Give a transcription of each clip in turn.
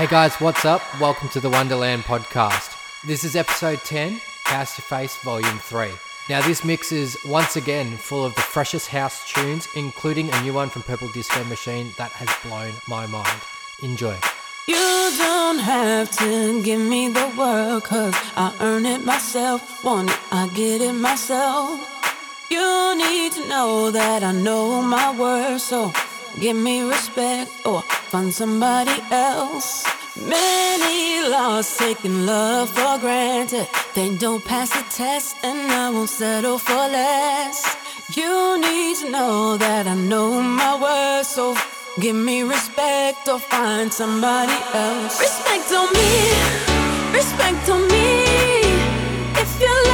Hey guys, what's up? Welcome to the Wonderland podcast. This is episode 10, House to Face Volume 3. Now, this mix is once again full of the freshest house tunes, including a new one from Purple Disco Machine that has blown my mind. Enjoy. You don't have to give me the world, cause I earn it myself. Want it, I get it myself. You need to know that I know my worth, so give me respect or find somebody else. Many laws taking love for granted. They don't pass the test, and I won't settle for less. You need to know that I know my worth, so give me respect or find somebody else. Respect on me, respect on me. If you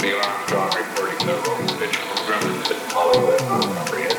The alarm clock reporting the wrong religion. Remnants that follow that will comprehend.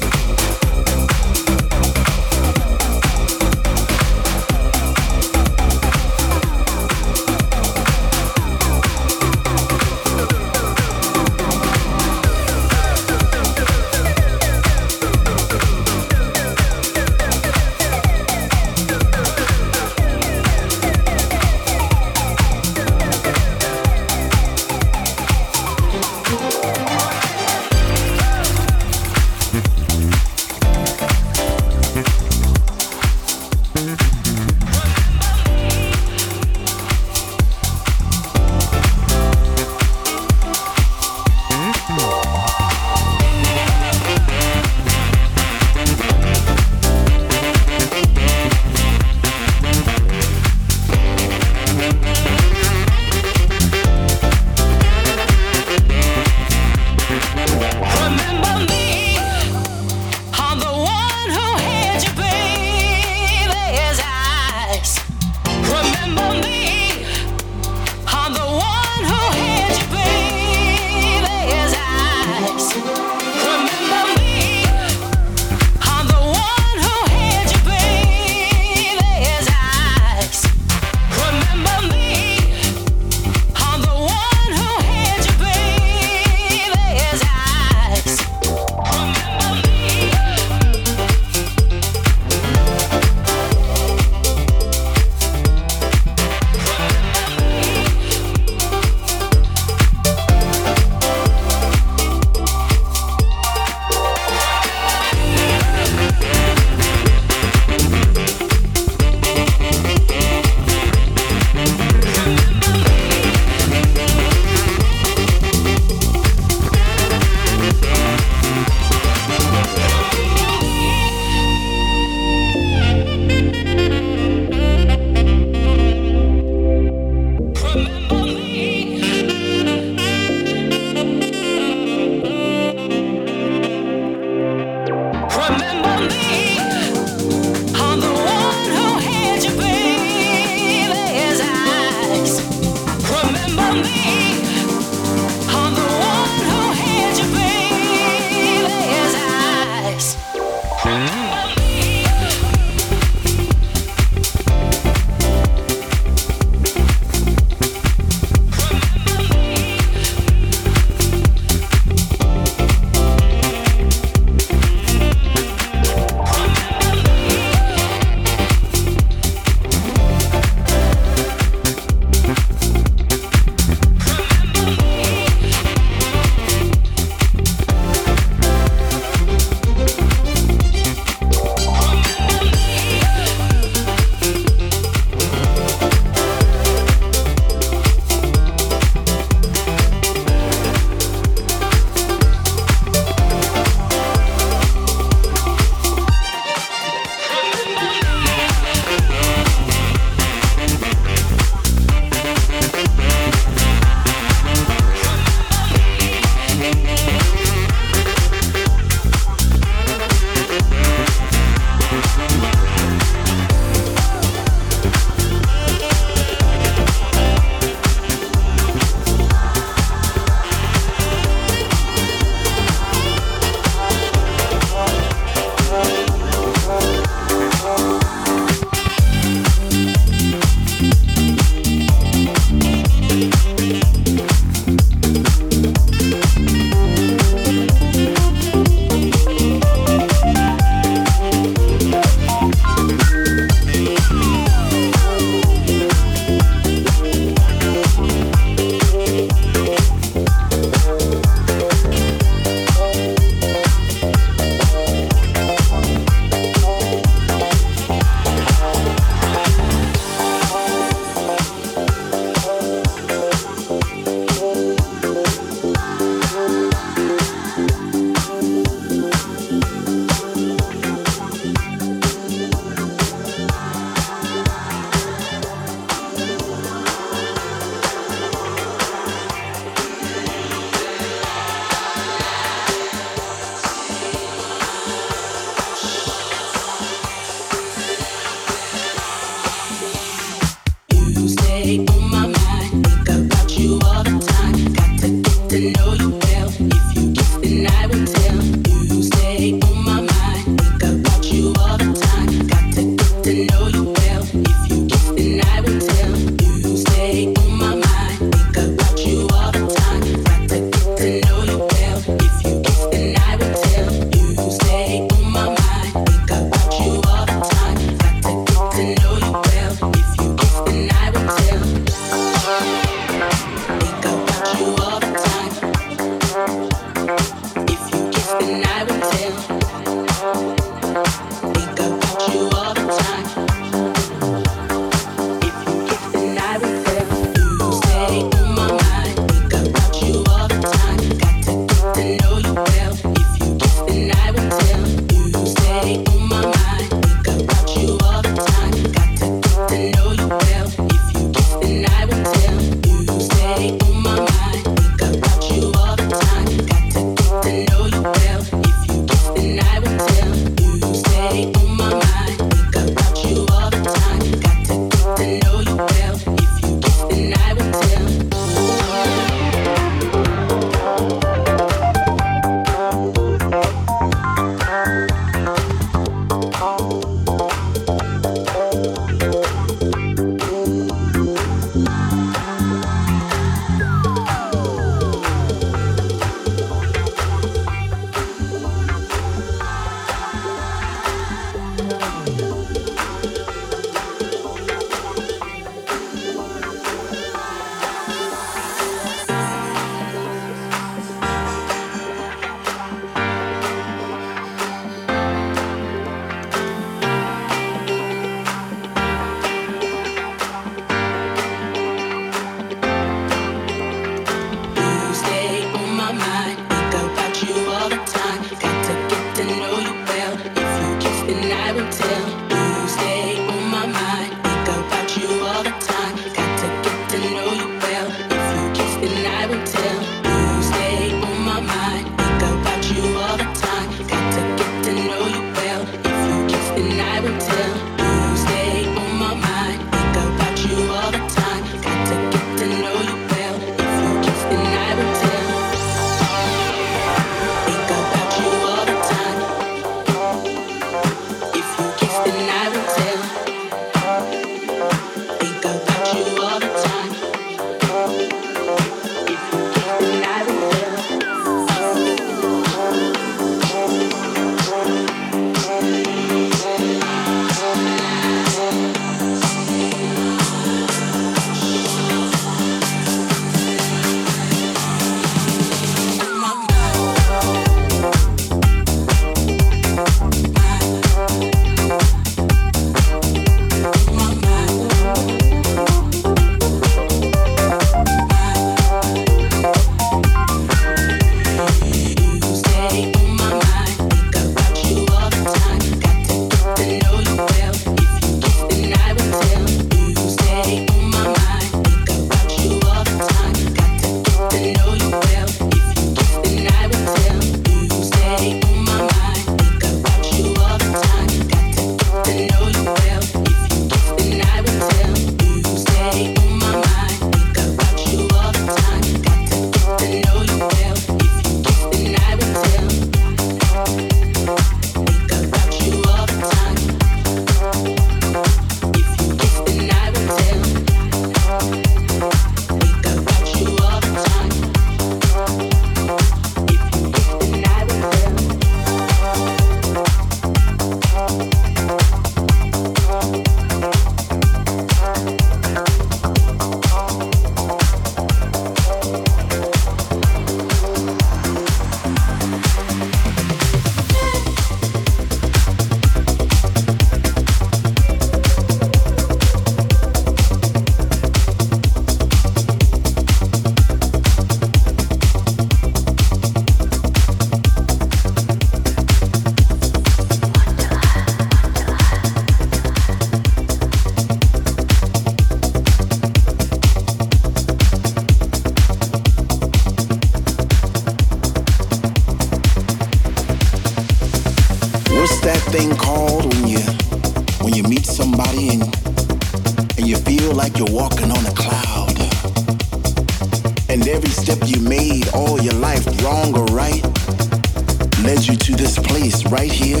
Right here,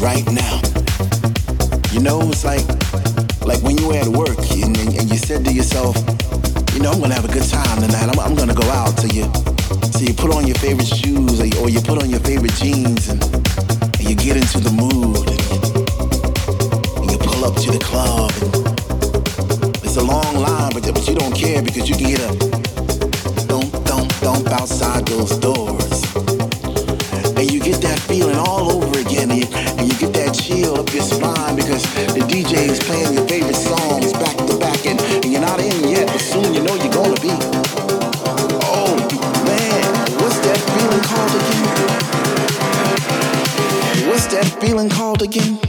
right now. You know, it's like like when you were at work and, and, you said to yourself, you know, I'm gonna have a good time tonight. I'm, I'm gonna go out. So you, so you put on your favorite shoes or you, or you put on your favorite jeans and, and you get into the mood and you, and you pull up to the club. It's a long line, but, but you don't care because you can get a thump, thump, thump outside those doors. Feeling all over again and you, get that chill up your spine because the DJ is playing your favorite songs back to back and, and you're not in yet, but soon you know you're gonna be. Oh man, what's that feeling called again? What's that feeling called again?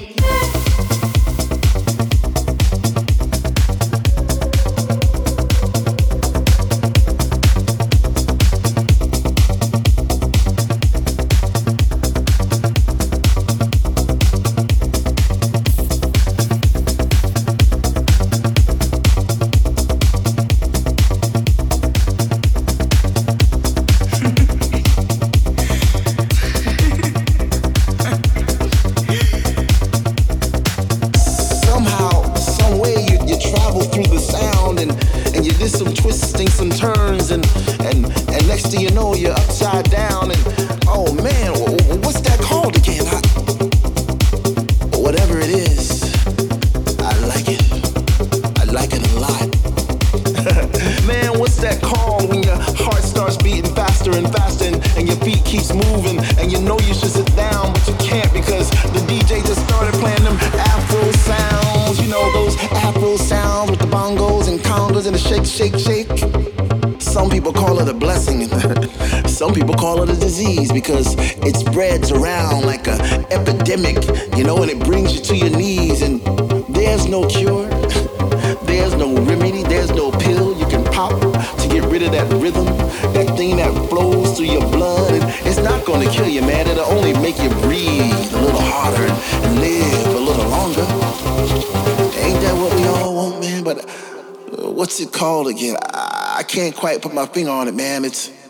And the shake, shake, shake. Some people call it a blessing, some people call it a disease because it spreads around like a epidemic, you know, and it brings you to your knees and there's no cure. There's no remedy, there's no pill you can pop to get rid of that rhythm, that thing that flows through your blood. And it's not gonna kill you, man. It'll only make you breathe a little harder and live a little longer. What's it called again? I, I can't quite put my finger on it, man. It's.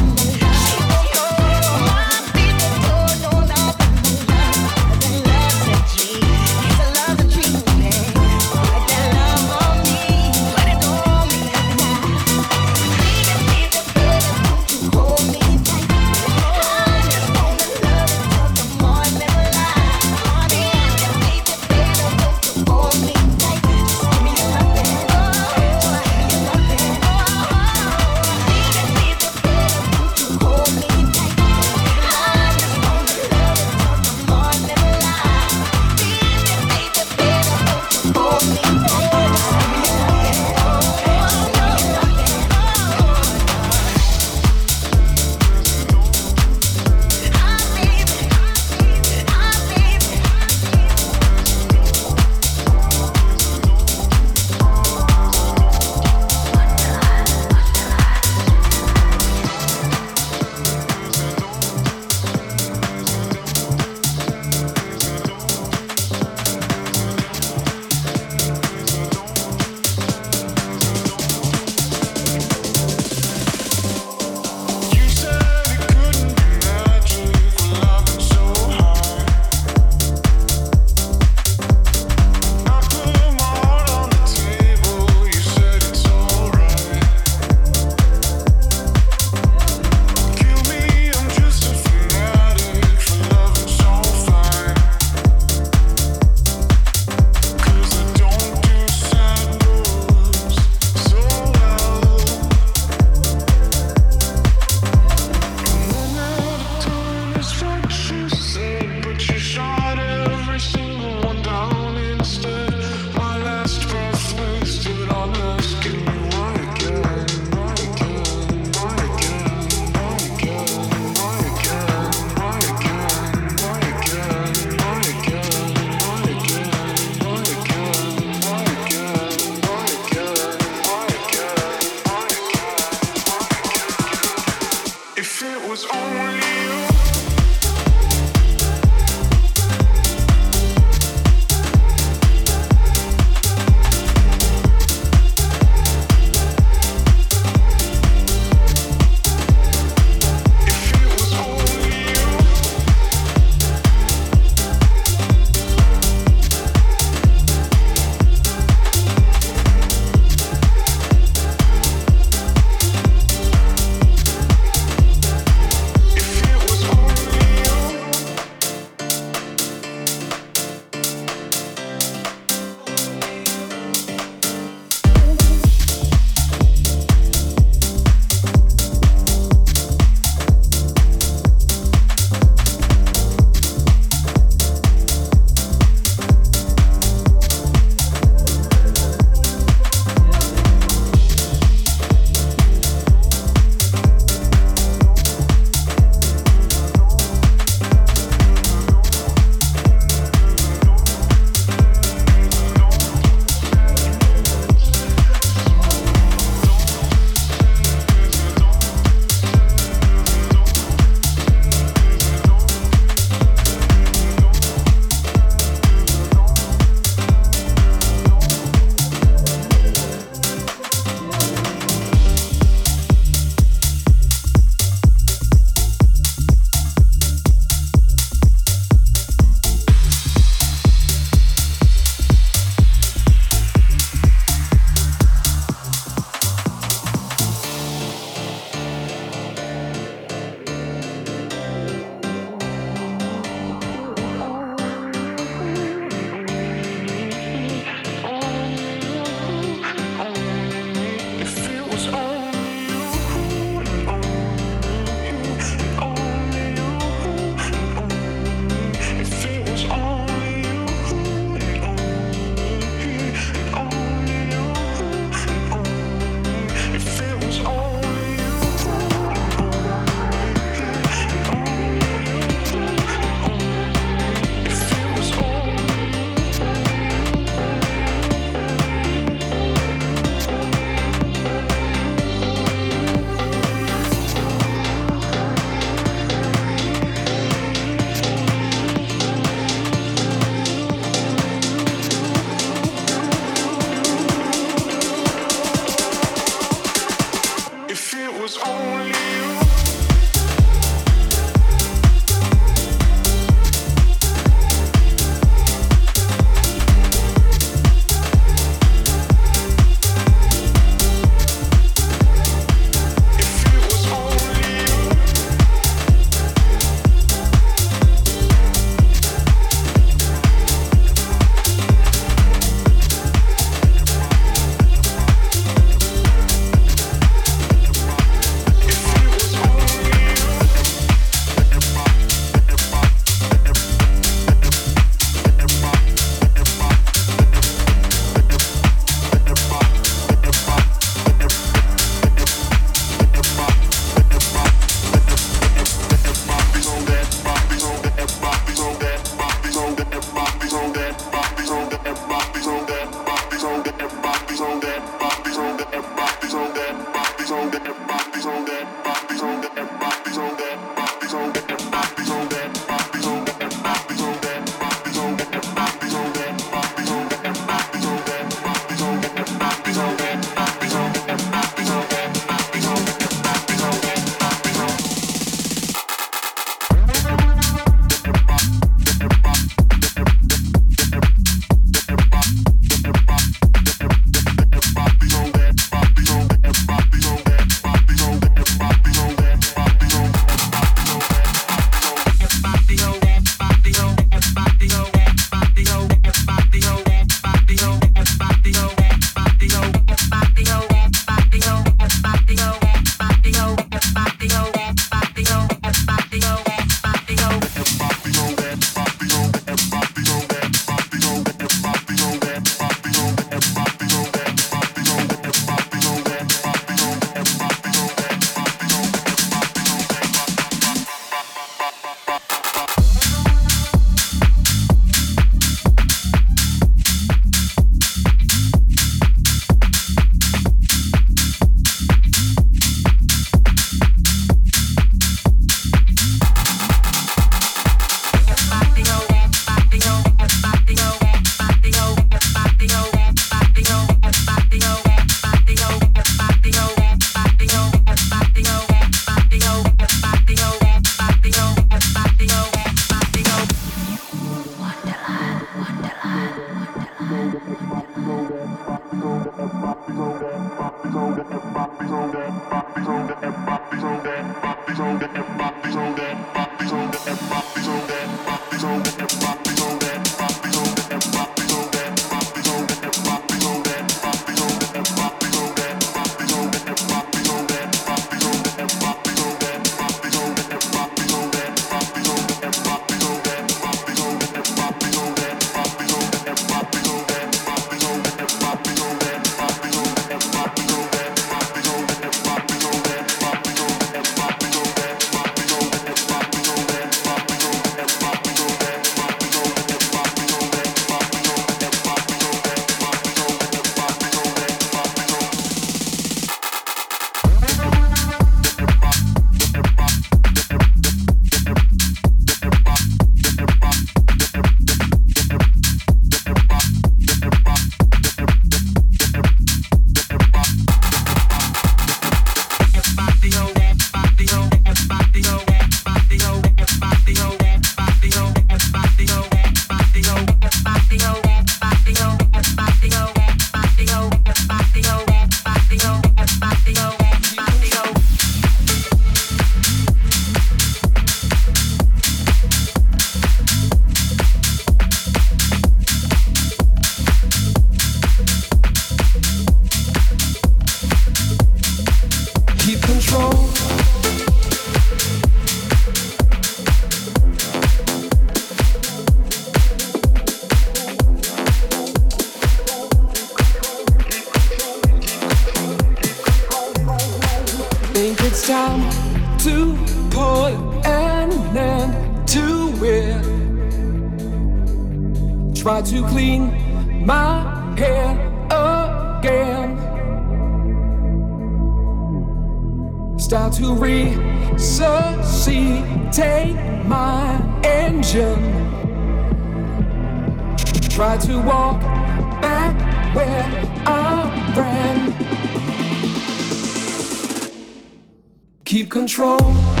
keep control.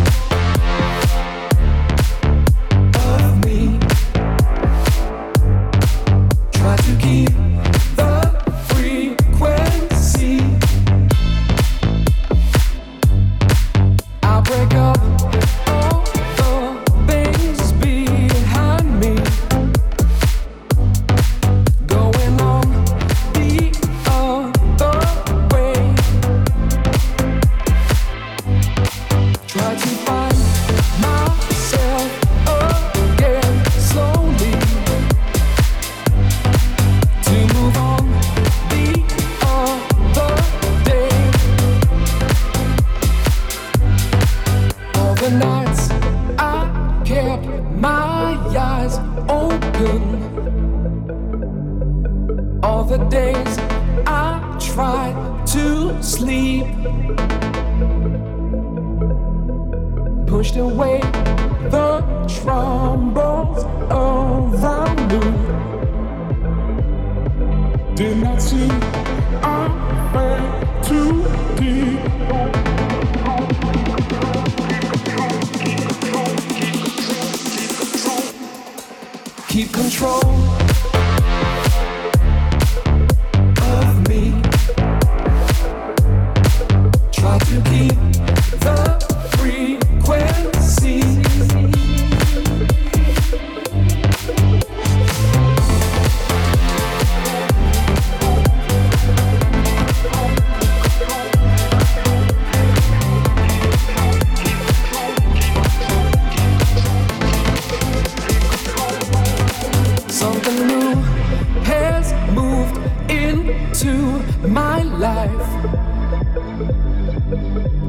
has moved into my life.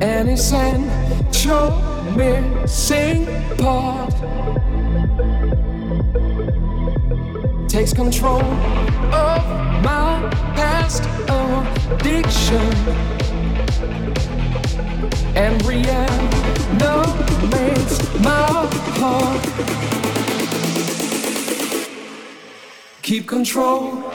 And it's an missing part. Takes control of my past addiction and reanimates my heart. keep control.